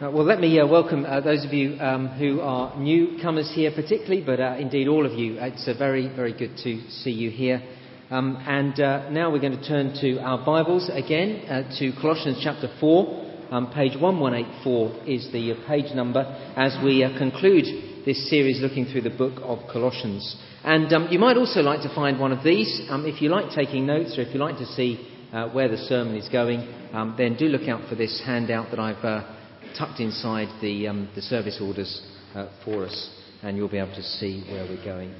Uh, well, let me uh, welcome uh, those of you um, who are newcomers here, particularly, but uh, indeed all of you. It's uh, very, very good to see you here. Um, and uh, now we're going to turn to our Bibles again to Colossians chapter 4. Um, page 1184 is the page number as we conclude this series looking through the book of Colossians. And um, you might also like to find one of these. Um, if you like taking notes or if you like to see where the sermon is going, um, then do look out for this handout that I've tucked inside the, um, the service orders uh, for us, and you'll be able to see where we're going.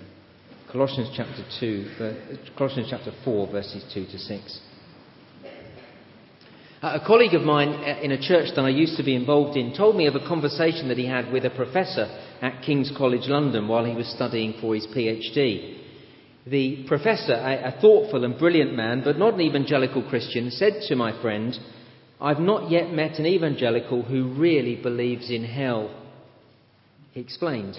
Colossians chapter 2, Colossians chapter 4, verses 2 to 6. Uh, a colleague of mine uh, in a church that I used to be involved in told me of a conversation that he had with a professor at King's College London while he was studying for his PhD. The professor, a, a thoughtful and brilliant man, but not an evangelical Christian, said to my friend, I've not yet met an evangelical who really believes in hell. He explained.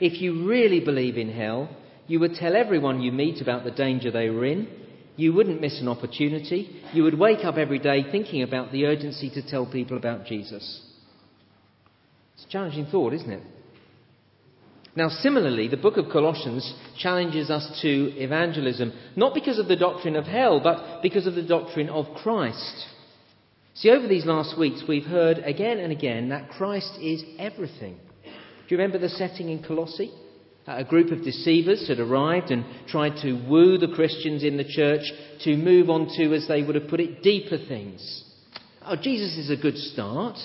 If you really believe in hell, you would tell everyone you meet about the danger they were in. You wouldn't miss an opportunity. You would wake up every day thinking about the urgency to tell people about Jesus. It's a challenging thought, isn't it? Now, similarly, the book of Colossians challenges us to evangelism, not because of the doctrine of hell, but because of the doctrine of Christ. See, over these last weeks, we've heard again and again that Christ is everything. Do you remember the setting in Colossae? Uh, a group of deceivers had arrived and tried to woo the Christians in the church to move on to, as they would have put it, deeper things. Oh, Jesus is a good start,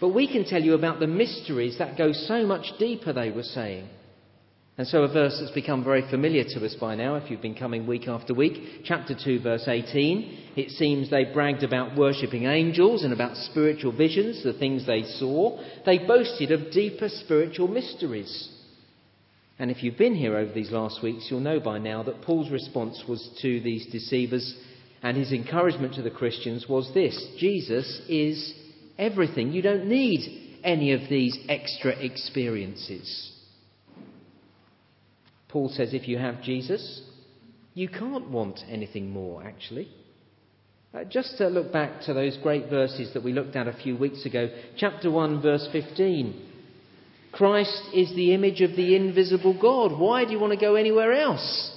but we can tell you about the mysteries that go so much deeper, they were saying. And so, a verse that's become very familiar to us by now, if you've been coming week after week, chapter 2, verse 18. It seems they bragged about worshipping angels and about spiritual visions, the things they saw. They boasted of deeper spiritual mysteries. And if you've been here over these last weeks, you'll know by now that Paul's response was to these deceivers and his encouragement to the Christians was this Jesus is everything. You don't need any of these extra experiences. Paul says if you have Jesus, you can't want anything more, actually. Uh, just to look back to those great verses that we looked at a few weeks ago, chapter 1, verse 15. Christ is the image of the invisible God. Why do you want to go anywhere else?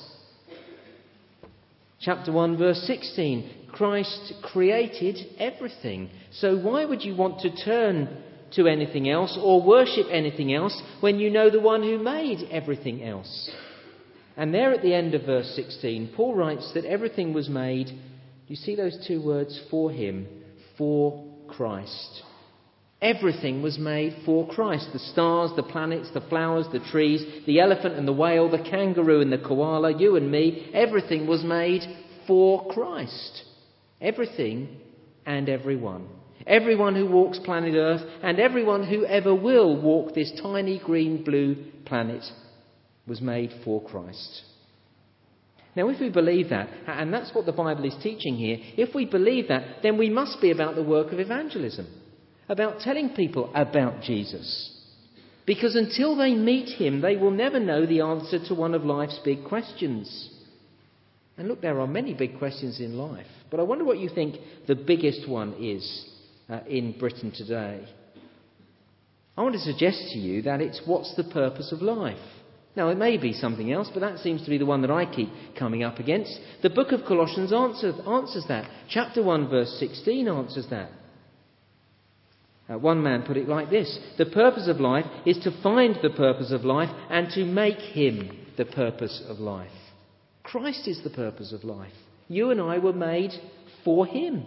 Chapter 1, verse 16. Christ created everything. So why would you want to turn to anything else or worship anything else when you know the one who made everything else? And there at the end of verse 16, Paul writes that everything was made, you see those two words, for him, for Christ. Everything was made for Christ. The stars, the planets, the flowers, the trees, the elephant and the whale, the kangaroo and the koala, you and me, everything was made for Christ. Everything and everyone. Everyone who walks planet Earth and everyone who ever will walk this tiny green blue planet was made for Christ. Now, if we believe that, and that's what the Bible is teaching here, if we believe that, then we must be about the work of evangelism, about telling people about Jesus. Because until they meet him, they will never know the answer to one of life's big questions. And look, there are many big questions in life, but I wonder what you think the biggest one is uh, in Britain today. I want to suggest to you that it's what's the purpose of life? Now, it may be something else, but that seems to be the one that I keep coming up against. The book of Colossians answers, answers that. Chapter 1, verse 16 answers that. Uh, one man put it like this The purpose of life is to find the purpose of life and to make him the purpose of life. Christ is the purpose of life. You and I were made for him.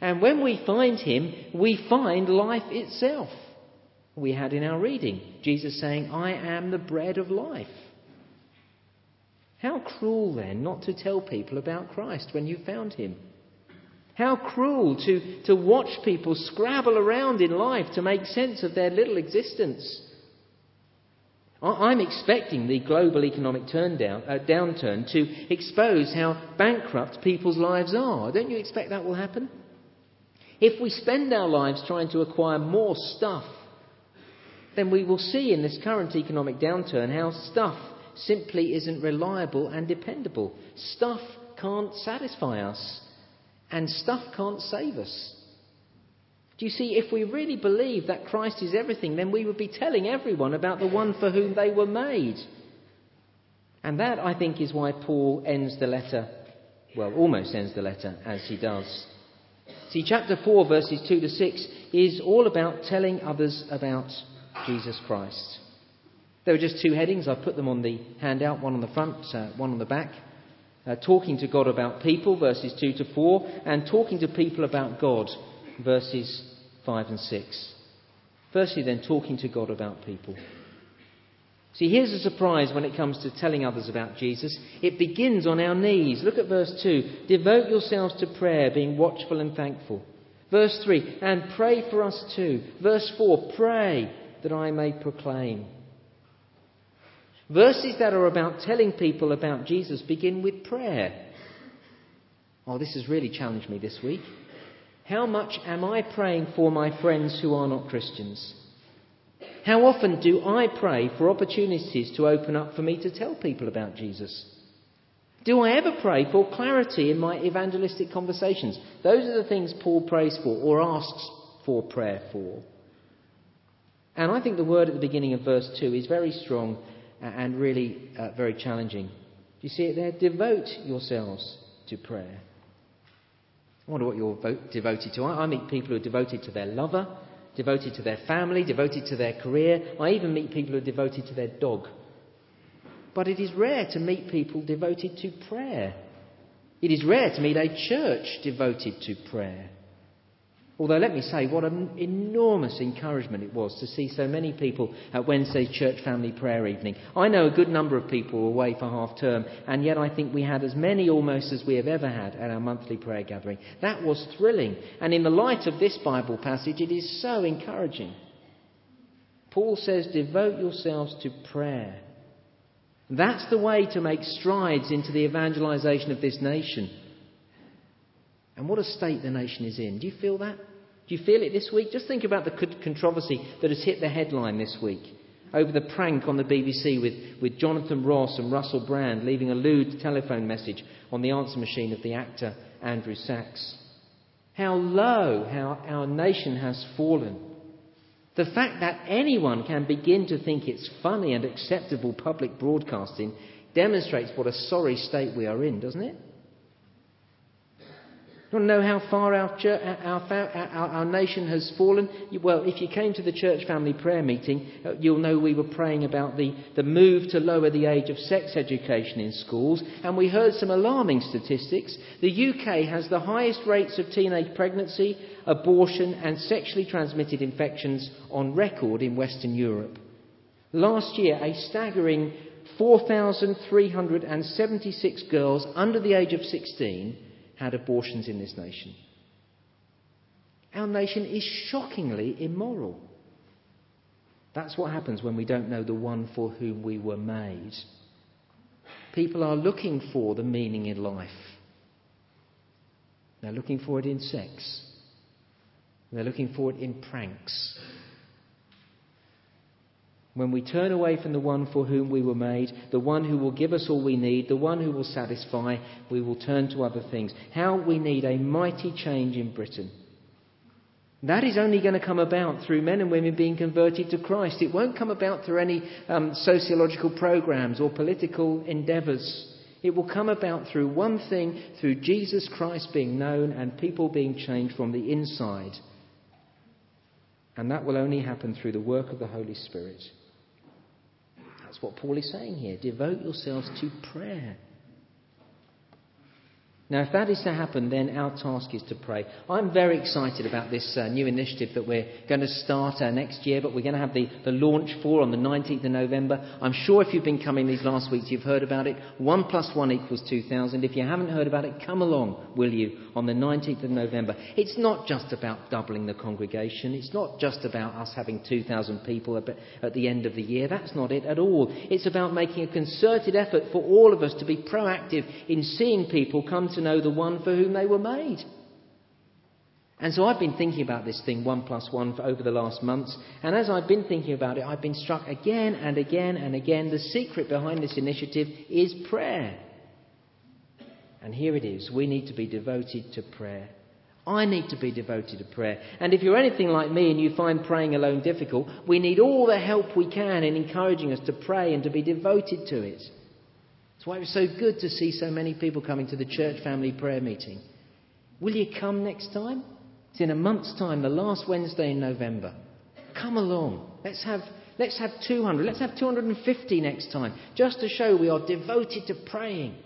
And when we find him, we find life itself we had in our reading. Jesus saying, I am the bread of life. How cruel then not to tell people about Christ when you found him? How cruel to, to watch people scrabble around in life to make sense of their little existence. I'm expecting the global economic down, uh, downturn to expose how bankrupt people's lives are. Don't you expect that will happen? If we spend our lives trying to acquire more stuff then we will see in this current economic downturn how stuff simply isn't reliable and dependable. Stuff can't satisfy us, and stuff can't save us. Do you see, if we really believe that Christ is everything, then we would be telling everyone about the one for whom they were made. And that, I think, is why Paul ends the letter, well, almost ends the letter as he does. See, chapter 4, verses 2 to 6 is all about telling others about Jesus Christ. There are just two headings. I put them on the handout, one on the front, uh, one on the back. Uh, talking to God about people, verses 2 to 4, and talking to people about God, verses 5 and 6. Firstly, then, talking to God about people. See, here's a surprise when it comes to telling others about Jesus. It begins on our knees. Look at verse 2. Devote yourselves to prayer, being watchful and thankful. Verse 3. And pray for us too. Verse 4. Pray that I may proclaim. Verses that are about telling people about Jesus begin with prayer. Oh, this has really challenged me this week. How much am I praying for my friends who are not Christians? How often do I pray for opportunities to open up for me to tell people about Jesus? Do I ever pray for clarity in my evangelistic conversations? Those are the things Paul prays for or asks for prayer for. And I think the word at the beginning of verse 2 is very strong and really uh, very challenging. Do you see it there? Devote yourselves to prayer. I wonder what you're devoted to. I, I meet people who are devoted to their lover, devoted to their family, devoted to their career. I even meet people who are devoted to their dog. But it is rare to meet people devoted to prayer. It is rare to meet a church devoted to prayer. Although, let me say, what an enormous encouragement it was to see so many people at Wednesday's church family prayer evening. I know a good number of people were away for half term, and yet I think we had as many almost as we have ever had at our monthly prayer gathering. That was thrilling, and in the light of this Bible passage, it is so encouraging. Paul says, Devote yourselves to prayer. That's the way to make strides into the evangelization of this nation. And what a state the nation is in. Do you feel that? Do you feel it this week? Just think about the controversy that has hit the headline this week over the prank on the BBC with, with Jonathan Ross and Russell Brand leaving a lewd telephone message on the answer machine of the actor Andrew Sachs. How low how our nation has fallen. The fact that anyone can begin to think it's funny and acceptable public broadcasting demonstrates what a sorry state we are in, doesn't it? You want to know how far our, church, our, our, our, nation has fallen? Well, if you came to the church family prayer meeting, uh, you'll know we were praying about the, the move to lower the age of sex education in schools, and we heard some alarming statistics. The UK has the highest rates of teenage pregnancy, abortion, and sexually transmitted infections on record in Western Europe. Last year, a staggering 4,376 girls under the age of 16 had abortions in this nation. Our nation is shockingly immoral. That's what happens when we don't know the one for whom we were made. People are looking for the meaning in life. They're looking for it in sex. They're looking for it in pranks. When we turn away from the one for whom we were made, the one who will give us all we need, the one who will satisfy, we will turn to other things. How we need a mighty change in Britain. That is only going to come about through men and women being converted to Christ. It won't come about through any um, sociological programs or political endeavours. It will come about through one thing, through Jesus Christ being known and people being changed from the inside. And that will only happen through the work of the Holy Spirit. What Paul is saying here. Devote yourselves to prayer. Now, if that is to happen, then our task is to pray. I'm very excited about this uh, new initiative that we're going to start uh, next year, but we're going to have the, the launch for on the 19th of November. I'm sure if you've been coming these last weeks, you've heard about it. 1 plus 1 equals 2,000. If you haven't heard about it, come along, will you, on the 19th of November. It's not just about doubling the congregation. It's not just about us having 2,000 people at the end of the year. That's not it at all. It's about making a concerted effort for all of us to be proactive in seeing people come to know the one for whom they were made. And so I've been thinking about this thing, one plus one, for over the last months. And as I've been thinking about it, I've been struck again and again and again. The secret behind this initiative is prayer. And here it is. We need to be devoted to prayer. I need to be devoted to prayer. And if you're anything like me and you find praying alone difficult, we need all the help we can in encouraging us to pray and to be devoted to it. That's why it was so good to see so many people coming to the church family prayer meeting. Will you come next time? It's in a month's time, the last Wednesday in November. Come along. Let's have, let's have 200. Let's have 250 next time, just to show we are devoted to praying.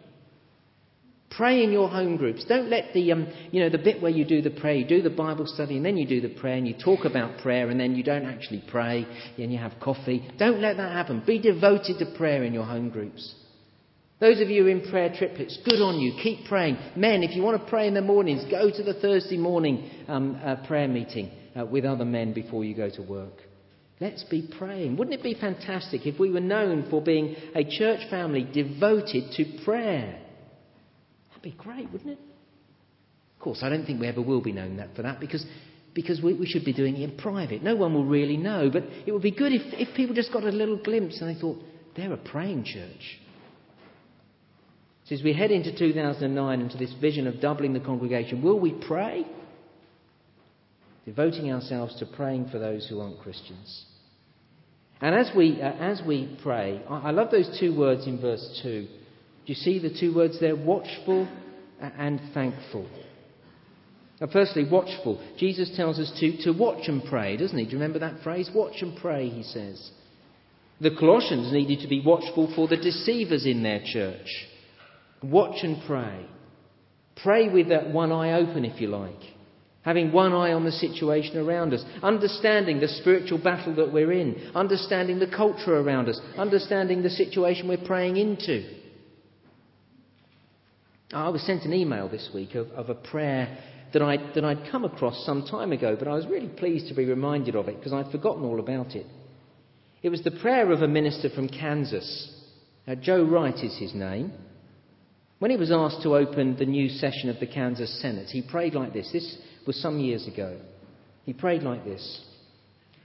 Pray in your home groups. Don't let the, um, you know, the bit where you do the prayer, you do the Bible study, and then you do the prayer, and you talk about prayer, and then you don't actually pray, and you have coffee. Don't let that happen. Be devoted to prayer in your home groups. Those of you in prayer triplets, good on you. Keep praying. Men, if you want to pray in the mornings, go to the Thursday morning um, uh, prayer meeting uh, with other men before you go to work. Let's be praying. Wouldn't it be fantastic if we were known for being a church family devoted to prayer? That'd be great, wouldn't it? Of course, I don't think we ever will be known that for that because, because we, we should be doing it in private. No one will really know. But it would be good if, if people just got a little glimpse and they thought, they're a praying church. So as we head into 2009 into this vision of doubling the congregation, will we pray? Devoting ourselves to praying for those who aren't Christians. And as we, uh, as we pray, I, I love those two words in verse 2 do you see the two words there? Watchful and thankful. Now, firstly, watchful. Jesus tells us to, to watch and pray, doesn't he? Do you remember that phrase? Watch and pray, he says. The Colossians needed to be watchful for the deceivers in their church. Watch and pray. Pray with that one eye open, if you like. Having one eye on the situation around us, understanding the spiritual battle that we're in, understanding the culture around us, understanding the situation we're praying into. I was sent an email this week of, of a prayer that I'd, that I'd come across some time ago, but I was really pleased to be reminded of it because I'd forgotten all about it. It was the prayer of a minister from Kansas. Uh, Joe Wright is his name. When he was asked to open the new session of the Kansas Senate, he prayed like this. This was some years ago. He prayed like this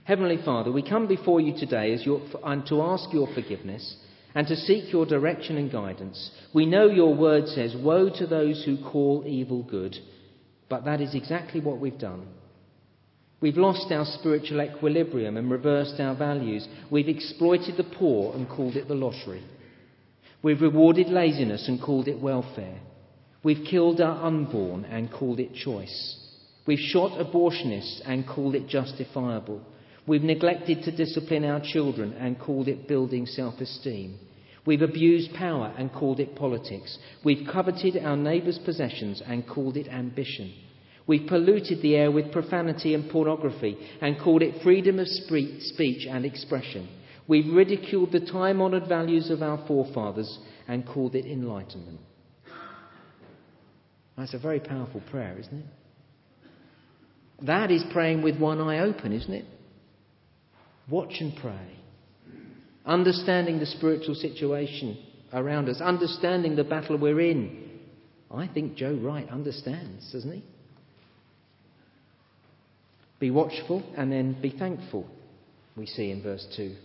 Heavenly Father, we come before you today as your, and to ask your forgiveness and to seek your direction and guidance. We know your word says, Woe to those who call evil good, but that is exactly what we've done. We've lost our spiritual equilibrium and reversed our values. We've exploited the poor and called it the lottery. We've rewarded laziness and called it welfare. We've killed our unborn and called it choice. We've shot abortionists and called it justifiable. We've neglected to discipline our children and called it building self esteem. We've abused power and called it politics. We've coveted our neighbour's possessions and called it ambition. We've polluted the air with profanity and pornography and called it freedom of speech and expression. We've ridiculed the time honoured values of our forefathers and called it enlightenment. That's a very powerful prayer, isn't it? That is praying with one eye open, isn't it? Watch and pray. Understanding the spiritual situation around us, understanding the battle we're in. I think Joe Wright understands, doesn't he? Be watchful and then be thankful, we see in verse 2.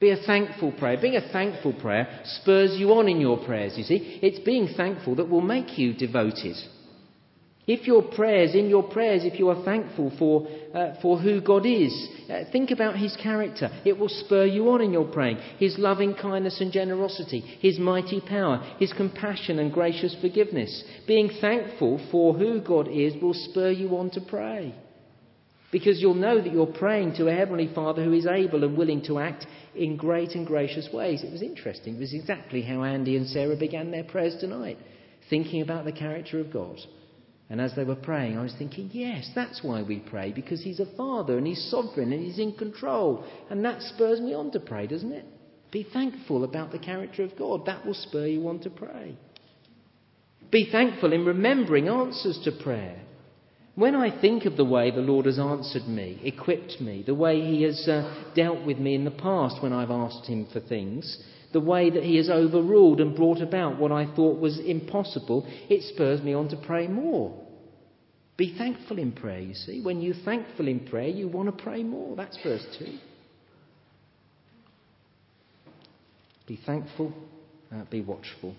Be a thankful prayer. Being a thankful prayer spurs you on in your prayers, you see. It's being thankful that will make you devoted. If your prayers, in your prayers, if you are thankful for, uh, for who God is, uh, think about His character. It will spur you on in your praying. His loving kindness and generosity, His mighty power, His compassion and gracious forgiveness. Being thankful for who God is will spur you on to pray. Because you'll know that you're praying to a Heavenly Father who is able and willing to act in great and gracious ways. It was interesting. It was exactly how Andy and Sarah began their prayers tonight, thinking about the character of God. And as they were praying, I was thinking, yes, that's why we pray, because He's a Father and He's sovereign and He's in control. And that spurs me on to pray, doesn't it? Be thankful about the character of God. That will spur you on to pray. Be thankful in remembering answers to prayer. When I think of the way the Lord has answered me, equipped me, the way He has uh, dealt with me in the past when I've asked Him for things, the way that He has overruled and brought about what I thought was impossible, it spurs me on to pray more. Be thankful in prayer, you see. When you're thankful in prayer, you want to pray more. That's verse 2. Be thankful, uh, be watchful.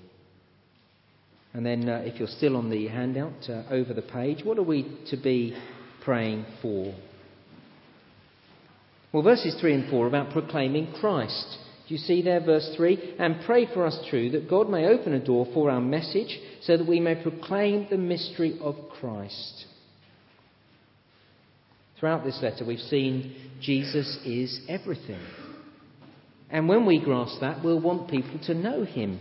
And then, uh, if you're still on the handout uh, over the page, what are we to be praying for? Well, verses 3 and 4 are about proclaiming Christ. Do you see there, verse 3? And pray for us, too, that God may open a door for our message so that we may proclaim the mystery of Christ. Throughout this letter, we've seen Jesus is everything. And when we grasp that, we'll want people to know him.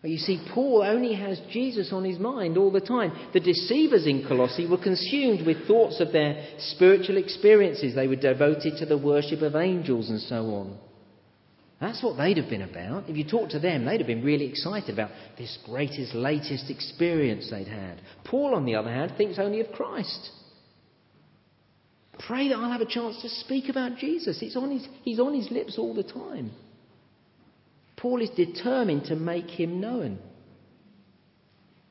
But you see, Paul only has Jesus on his mind all the time. The deceivers in Colossae were consumed with thoughts of their spiritual experiences. They were devoted to the worship of angels and so on. That's what they'd have been about. If you talked to them, they'd have been really excited about this greatest, latest experience they'd had. Paul, on the other hand, thinks only of Christ. Pray that I'll have a chance to speak about Jesus. It's on his, he's on his lips all the time. Paul is determined to make him known.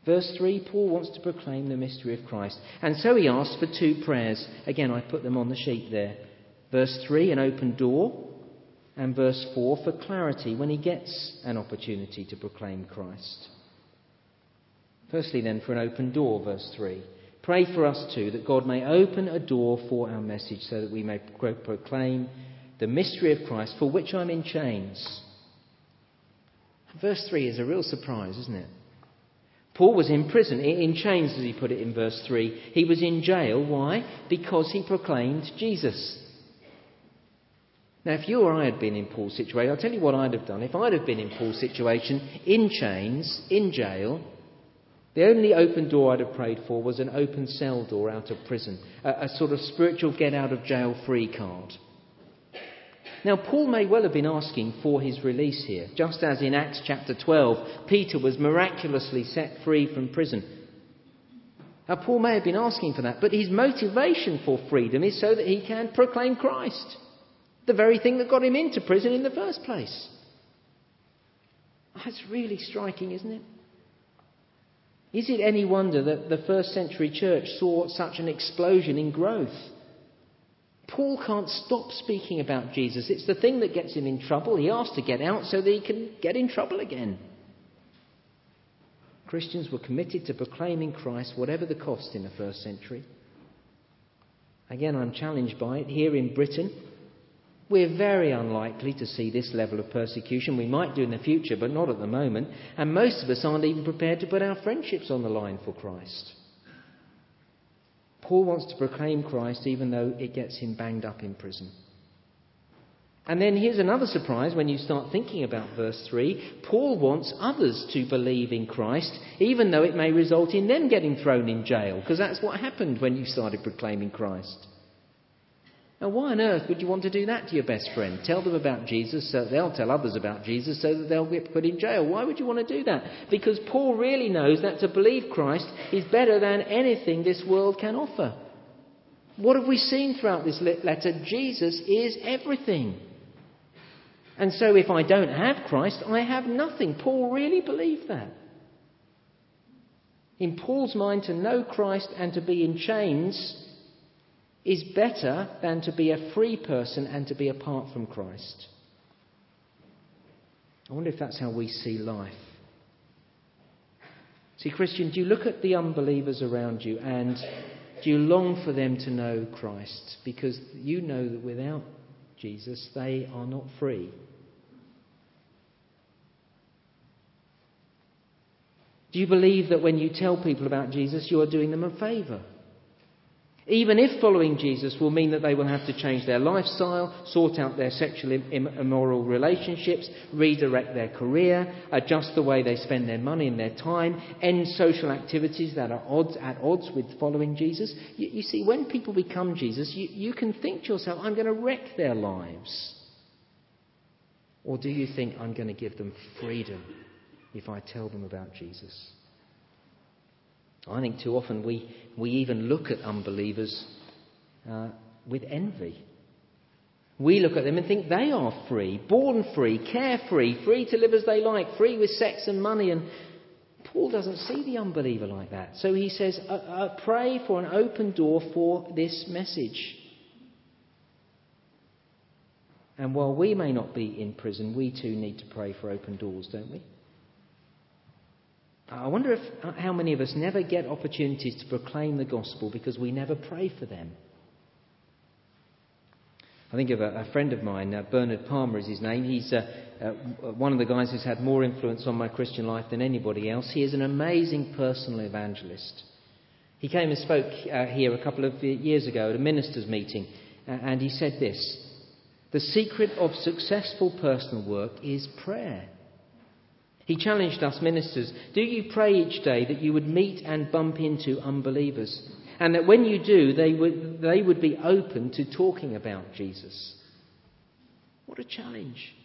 Verse 3, Paul wants to proclaim the mystery of Christ. And so he asks for two prayers. Again, I put them on the sheet there. Verse 3, an open door. And verse 4, for clarity when he gets an opportunity to proclaim Christ. Firstly, then, for an open door, verse 3. Pray for us too that God may open a door for our message so that we may proclaim the mystery of Christ for which I'm in chains. Verse 3 is a real surprise, isn't it? Paul was in prison, in chains, as he put it in verse 3. He was in jail. Why? Because he proclaimed Jesus. Now, if you or I had been in Paul's situation, I'll tell you what I'd have done. If I'd have been in Paul's situation, in chains, in jail, the only open door I'd have prayed for was an open cell door out of prison, a, a sort of spiritual get out of jail free card. Now, Paul may well have been asking for his release here, just as in Acts chapter 12, Peter was miraculously set free from prison. Now, Paul may have been asking for that, but his motivation for freedom is so that he can proclaim Christ, the very thing that got him into prison in the first place. That's really striking, isn't it? Is it any wonder that the first century church saw such an explosion in growth? Paul can't stop speaking about Jesus. It's the thing that gets him in trouble. He asks to get out so that he can get in trouble again. Christians were committed to proclaiming Christ, whatever the cost in the first century. Again, I'm challenged by it. Here in Britain, we're very unlikely to see this level of persecution. We might do in the future, but not at the moment. And most of us aren't even prepared to put our friendships on the line for Christ. Paul wants to proclaim Christ even though it gets him banged up in prison. And then here's another surprise when you start thinking about verse 3. Paul wants others to believe in Christ, even though it may result in them getting thrown in jail, because that's what happened when you started proclaiming Christ. Now, why on earth would you want to do that to your best friend? Tell them about Jesus so they'll tell others about Jesus so that they'll get put in jail. Why would you want to do that? Because Paul really knows that to believe Christ is better than anything this world can offer. What have we seen throughout this letter? Jesus is everything. And so if I don't have Christ, I have nothing. Paul really believed that. In Paul's mind, to know Christ and to be in chains is better than to be a free person and to be apart from Christ. I wonder if that's how we see life. See, Christian, do you look at the unbelievers around you and do you long for them to know Christ? Because you know that without Jesus, they are not free. Do you believe that when you tell people about Jesus, you are doing them a favour? Even if following Jesus will mean that they will have to change their lifestyle, sort out their sexual immoral relationships, redirect their career, adjust the way they spend their money and their time, end social activities that are odds, at odds with following Jesus. You, you see, when people become Jesus, you, you can think to yourself, I'm going to wreck their lives. Or do you think I'm going to give them freedom if I tell them about Jesus? I think too often we, we even look at unbelievers uh, with envy. We look at them and think they are free, born free, carefree, free to live as they like, free with sex and money. And Paul doesn't see the unbeliever like that. So he says, uh, uh, pray for an open door for this message. And while we may not be in prison, we too need to pray for open doors, don't we? I wonder if, uh, how many of us never get opportunities to proclaim the gospel because we never pray for them. I think of a, a friend of mine, uh, Bernard Palmer is his name. He's uh, uh, one of the guys who's had more influence on my Christian life than anybody else. He is an amazing personal evangelist. He came and spoke uh, here a couple of years ago at a ministers' meeting, uh, and he said this The secret of successful personal work is prayer. He challenged us ministers Do you pray each day that you would meet and bump into unbelievers? And that when you do, they would, they would be open to talking about Jesus. What a challenge.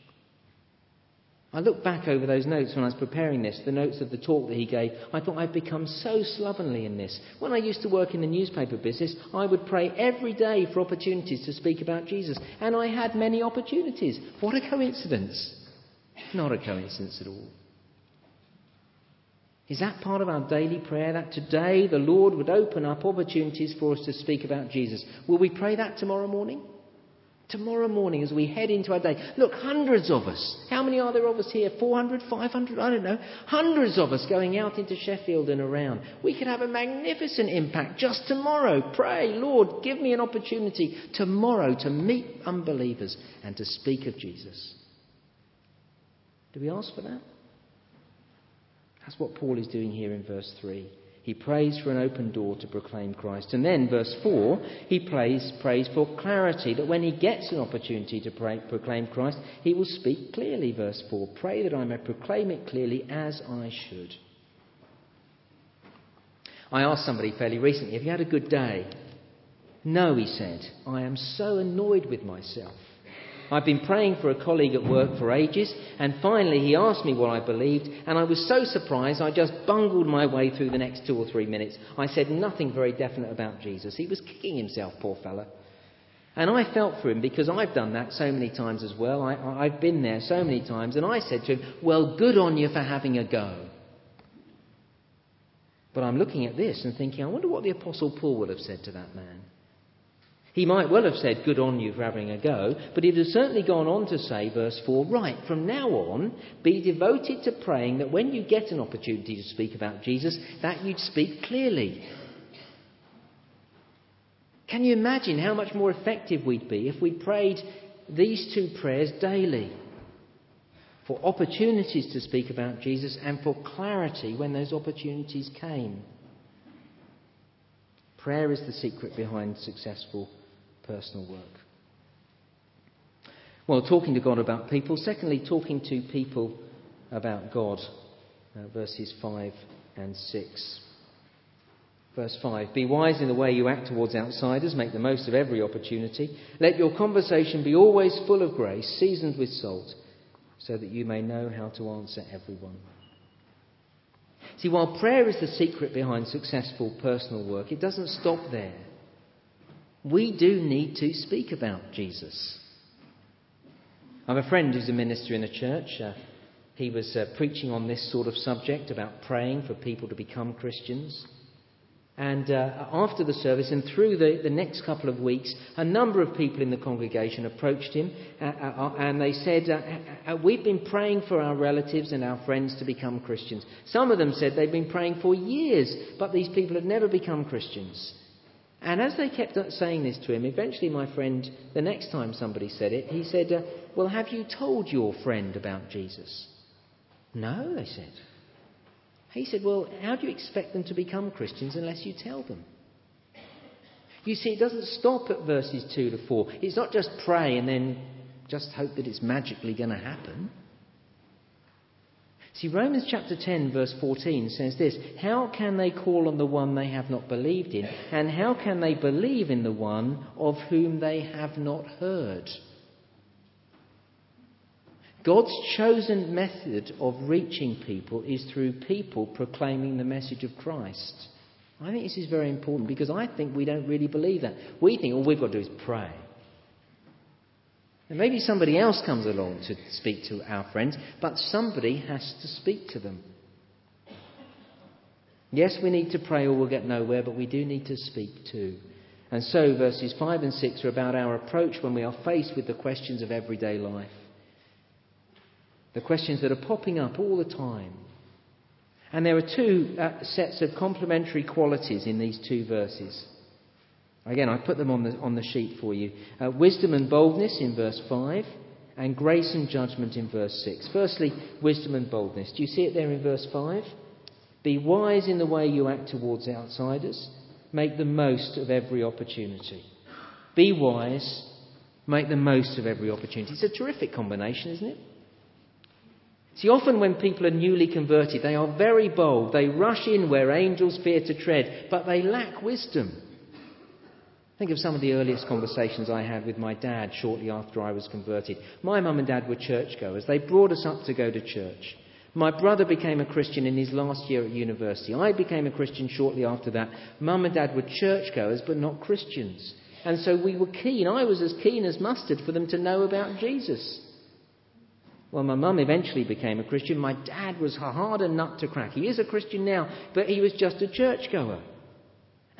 I look back over those notes when I was preparing this, the notes of the talk that he gave. I thought I'd become so slovenly in this. When I used to work in the newspaper business, I would pray every day for opportunities to speak about Jesus. And I had many opportunities. What a coincidence. Not a coincidence at all. Is that part of our daily prayer? That today the Lord would open up opportunities for us to speak about Jesus? Will we pray that tomorrow morning? Tomorrow morning, as we head into our day, look, hundreds of us. How many are there of us here? 400, 500? I don't know. Hundreds of us going out into Sheffield and around. We could have a magnificent impact just tomorrow. Pray, Lord, give me an opportunity tomorrow to meet unbelievers and to speak of Jesus. Do we ask for that? That's what Paul is doing here in verse 3. He prays for an open door to proclaim Christ. And then, verse 4, he prays, prays for clarity, that when he gets an opportunity to pray, proclaim Christ, he will speak clearly. Verse 4 Pray that I may proclaim it clearly as I should. I asked somebody fairly recently, Have you had a good day? No, he said. I am so annoyed with myself. I've been praying for a colleague at work for ages, and finally he asked me what I believed, and I was so surprised I just bungled my way through the next two or three minutes. I said nothing very definite about Jesus. He was kicking himself, poor fellow. And I felt for him because I've done that so many times as well. I, have been there so many times, and I said to him, Well, good on you for having a go. But I'm looking at this and thinking, I wonder what the Apostle Paul would have said to that man. He might well have said, Good on you for having a go, but he'd have certainly gone on to say, verse 4, Right, from now on, be devoted to praying that when you get an opportunity to speak about Jesus, that you'd speak clearly. Can you imagine how much more effective we'd be if we prayed these two prayers daily? For opportunities to speak about Jesus and for clarity when those opportunities came. Prayer is the secret behind successful personal work. Well, talking to God about people. Secondly, talking to people about God. Uh, verses 5 and 6. Verse 5 Be wise in the way you act towards outsiders, make the most of every opportunity. Let your conversation be always full of grace, seasoned with salt, so that you may know how to answer everyone. See, while prayer is the secret behind successful personal work, it doesn't stop there we do need to speak about Jesus. I have a friend who's a minister in a church. Uh, he was uh, preaching on this sort of subject about praying for people to become Christians. And uh, after the service and through the, the, next couple of weeks, a number of people in the congregation approached him uh, uh, uh and they said, We've been praying for our relatives and our friends to become Christians. Some of them said they've been praying for years, but these people had never become Christians. And as they kept saying this to him, eventually my friend, the next time somebody said it, he said, uh, Well, have you told your friend about Jesus? No, they said. He said, Well, how do you expect them to become Christians unless you tell them? You see, it doesn't stop at verses 2 to 4. It's not just pray and then just hope that it's magically going to happen. See, Romans chapter 10, verse 14 says this How can they call on the one they have not believed in? And how can they believe in the one of whom they have not heard? God's chosen method of reaching people is through people proclaiming the message of Christ. I think this is very important because I think we don't really believe that. We think all we've got to do is pray. And maybe somebody else comes along to speak to our friends, but somebody has to speak to them. Yes, we need to pray or we'll get nowhere, but we do need to speak too. And so, verses 5 and 6 are about our approach when we are faced with the questions of everyday life. The questions that are popping up all the time. And there are two uh, sets of complementary qualities in these two verses. Again, I put them on the, on the sheet for you. Uh, wisdom and boldness in verse 5, and grace and judgment in verse 6. Firstly, wisdom and boldness. Do you see it there in verse 5? Be wise in the way you act towards outsiders. Make the most of every opportunity. Be wise. Make the most of every opportunity. It's a terrific combination, isn't it? See, often when people are newly converted, they are very bold. They rush in where angels fear to tread, but they lack wisdom. Think of some of the earliest conversations I had with my dad shortly after I was converted. My mum and dad were churchgoers. They brought us up to go to church. My brother became a Christian in his last year at university. I became a Christian shortly after that. Mum and dad were churchgoers, but not Christians. And so we were keen, I was as keen as mustard for them to know about Jesus. Well, my mum eventually became a Christian. My dad was a harder nut to crack. He is a Christian now, but he was just a churchgoer.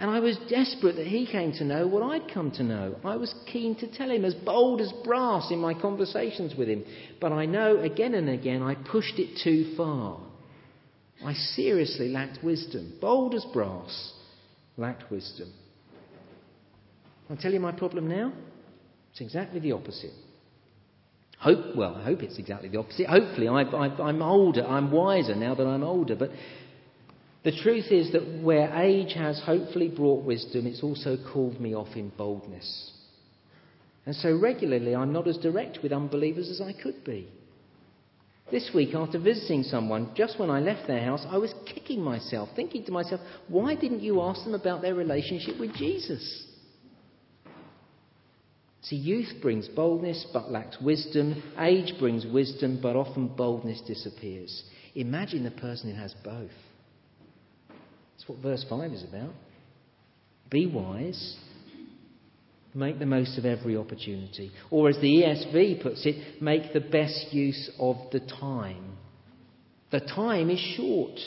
And I was desperate that he came to know what I'd come to know. I was keen to tell him, as bold as brass in my conversations with him. But I know again and again I pushed it too far. I seriously lacked wisdom. Bold as brass, lacked wisdom. I'll tell you my problem now. It's exactly the opposite. Hope, well, I hope it's exactly the opposite. Hopefully, I, am older, I'm wiser now that I'm older. But the truth is that where age has hopefully brought wisdom, it's also called me off in boldness. And so regularly, I'm not as direct with unbelievers as I could be. This week, after visiting someone, just when I left their house, I was kicking myself, thinking to myself, why didn't you ask them about their relationship with Jesus? See, youth brings boldness but lacks wisdom. Age brings wisdom, but often boldness disappears. Imagine the person who has both. That's what verse 5 is about. Be wise, make the most of every opportunity. Or, as the ESV puts it, make the best use of the time. The time is short.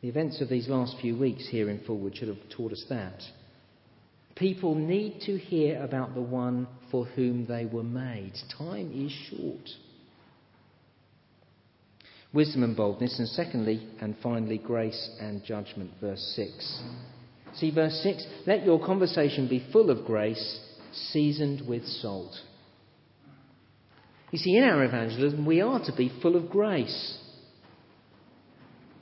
The events of these last few weeks here in Fulwood should have taught us that. People need to hear about the one for whom they were made. Time is short. Wisdom and boldness, and secondly and finally, grace and judgment. Verse 6. See, verse 6 let your conversation be full of grace, seasoned with salt. You see, in our evangelism, we are to be full of grace.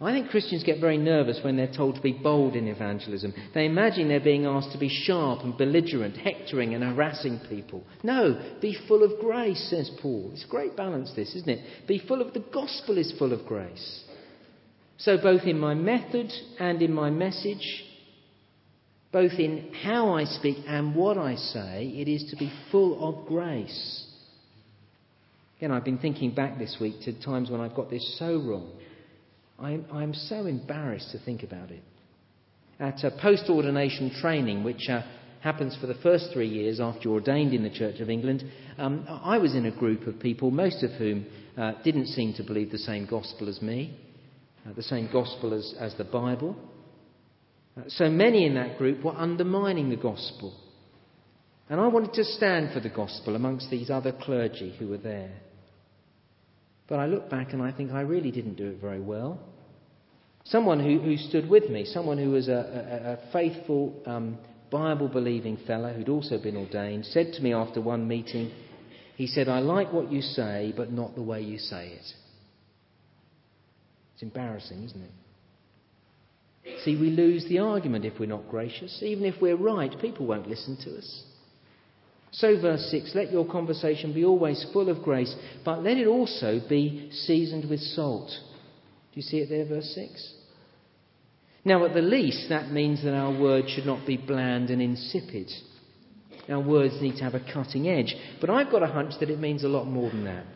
I think Christians get very nervous when they're told to be bold in evangelism. They imagine they're being asked to be sharp and belligerent, hectoring and harassing people. No, be full of grace, says Paul. It's a great balance, this, isn't it? Be full of the gospel is full of grace. So, both in my method and in my message, both in how I speak and what I say, it is to be full of grace. Again, I've been thinking back this week to times when I've got this so wrong. I'm, I'm so embarrassed to think about it. At a post ordination training, which uh, happens for the first three years after you're ordained in the Church of England, um, I was in a group of people, most of whom uh, didn't seem to believe the same gospel as me, uh, the same gospel as, as the Bible. Uh, so many in that group were undermining the gospel. And I wanted to stand for the gospel amongst these other clergy who were there. But I look back and I think I really didn't do it very well. Someone who, who stood with me, someone who was a, a, a faithful, um, Bible believing fellow who'd also been ordained, said to me after one meeting, he said, I like what you say, but not the way you say it. It's embarrassing, isn't it? See, we lose the argument if we're not gracious. Even if we're right, people won't listen to us. So, verse 6 let your conversation be always full of grace, but let it also be seasoned with salt. Do you see it there, verse 6? Now, at the least, that means that our words should not be bland and insipid. Our words need to have a cutting edge. But I've got a hunch that it means a lot more than that.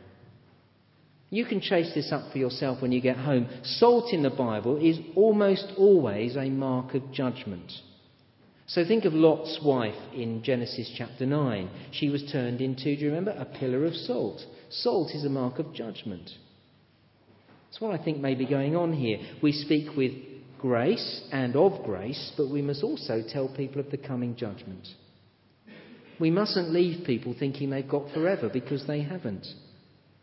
You can chase this up for yourself when you get home. Salt in the Bible is almost always a mark of judgment. So think of Lot's wife in Genesis chapter 9. She was turned into, do you remember, a pillar of salt. Salt is a mark of judgment. That's what I think may be going on here. We speak with grace and of grace, but we must also tell people of the coming judgment. We mustn't leave people thinking they've got forever because they haven't.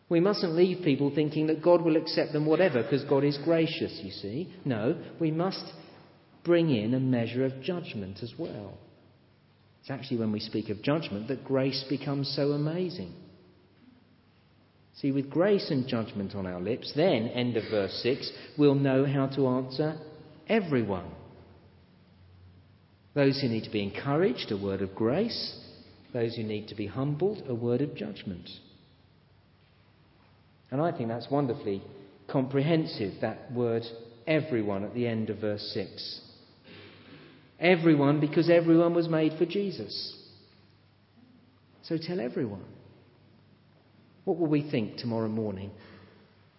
We mustn't leave people thinking that God will accept them whatever because God is gracious, you see. No, we must bring in a measure of judgment as well. It's actually when we speak of judgment that grace becomes so amazing. See, with grace and judgment on our lips, then, end of verse 6, we'll know how to answer everyone. Those who need to be encouraged, a word of grace. Those who need to be humbled, a word of judgment. And I think that's wonderfully comprehensive, that word everyone at the end of verse 6. Everyone, because everyone was made for Jesus. So tell everyone. What will we think tomorrow morning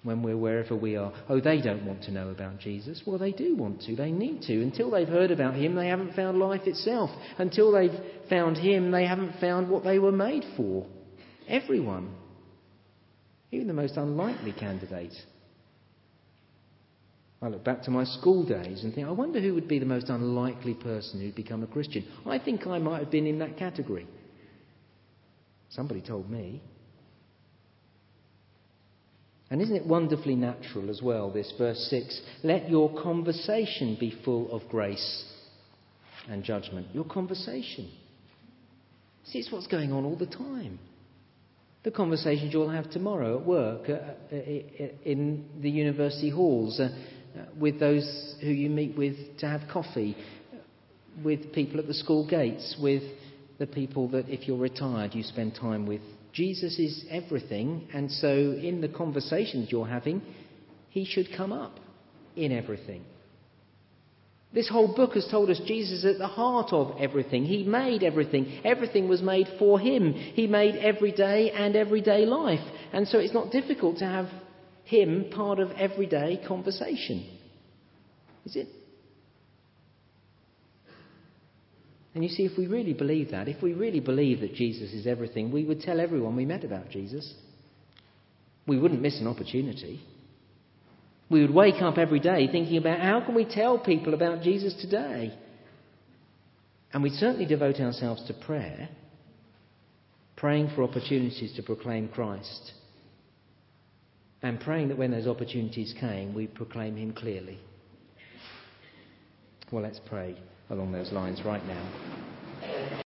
when we're wherever we are? Oh, they don't want to know about Jesus. Well, they do want to. They need to. Until they've heard about him, they haven't found life itself. Until they've found him, they haven't found what they were made for. Everyone. Even the most unlikely candidate. I look back to my school days and think, I wonder who would be the most unlikely person who'd become a Christian. I think I might have been in that category. Somebody told me. And isn't it wonderfully natural as well, this verse 6? Let your conversation be full of grace and judgment. Your conversation. See, it's what's going on all the time. The conversations you'll have tomorrow at work, uh, uh in the university halls, uh, with those who you meet with to have coffee, with people at the school gates, with the people that, if you're retired, you spend time with Jesus is everything, and so in the conversations you're having, he should come up in everything. This whole book has told us Jesus is at the heart of everything. He made everything. Everything was made for him. He made everyday and everyday life. And so it's not difficult to have him part of everyday conversation. Is it? And you see, if we really believe that, if we really believe that Jesus is everything, we would tell everyone we met about Jesus. We wouldn't miss an opportunity. We would wake up every day thinking about how can we tell people about Jesus today? And we'd certainly devote ourselves to prayer, praying for opportunities to proclaim Christ, and praying that when those opportunities came, we proclaim Him clearly. Well, let's pray along those lines right now.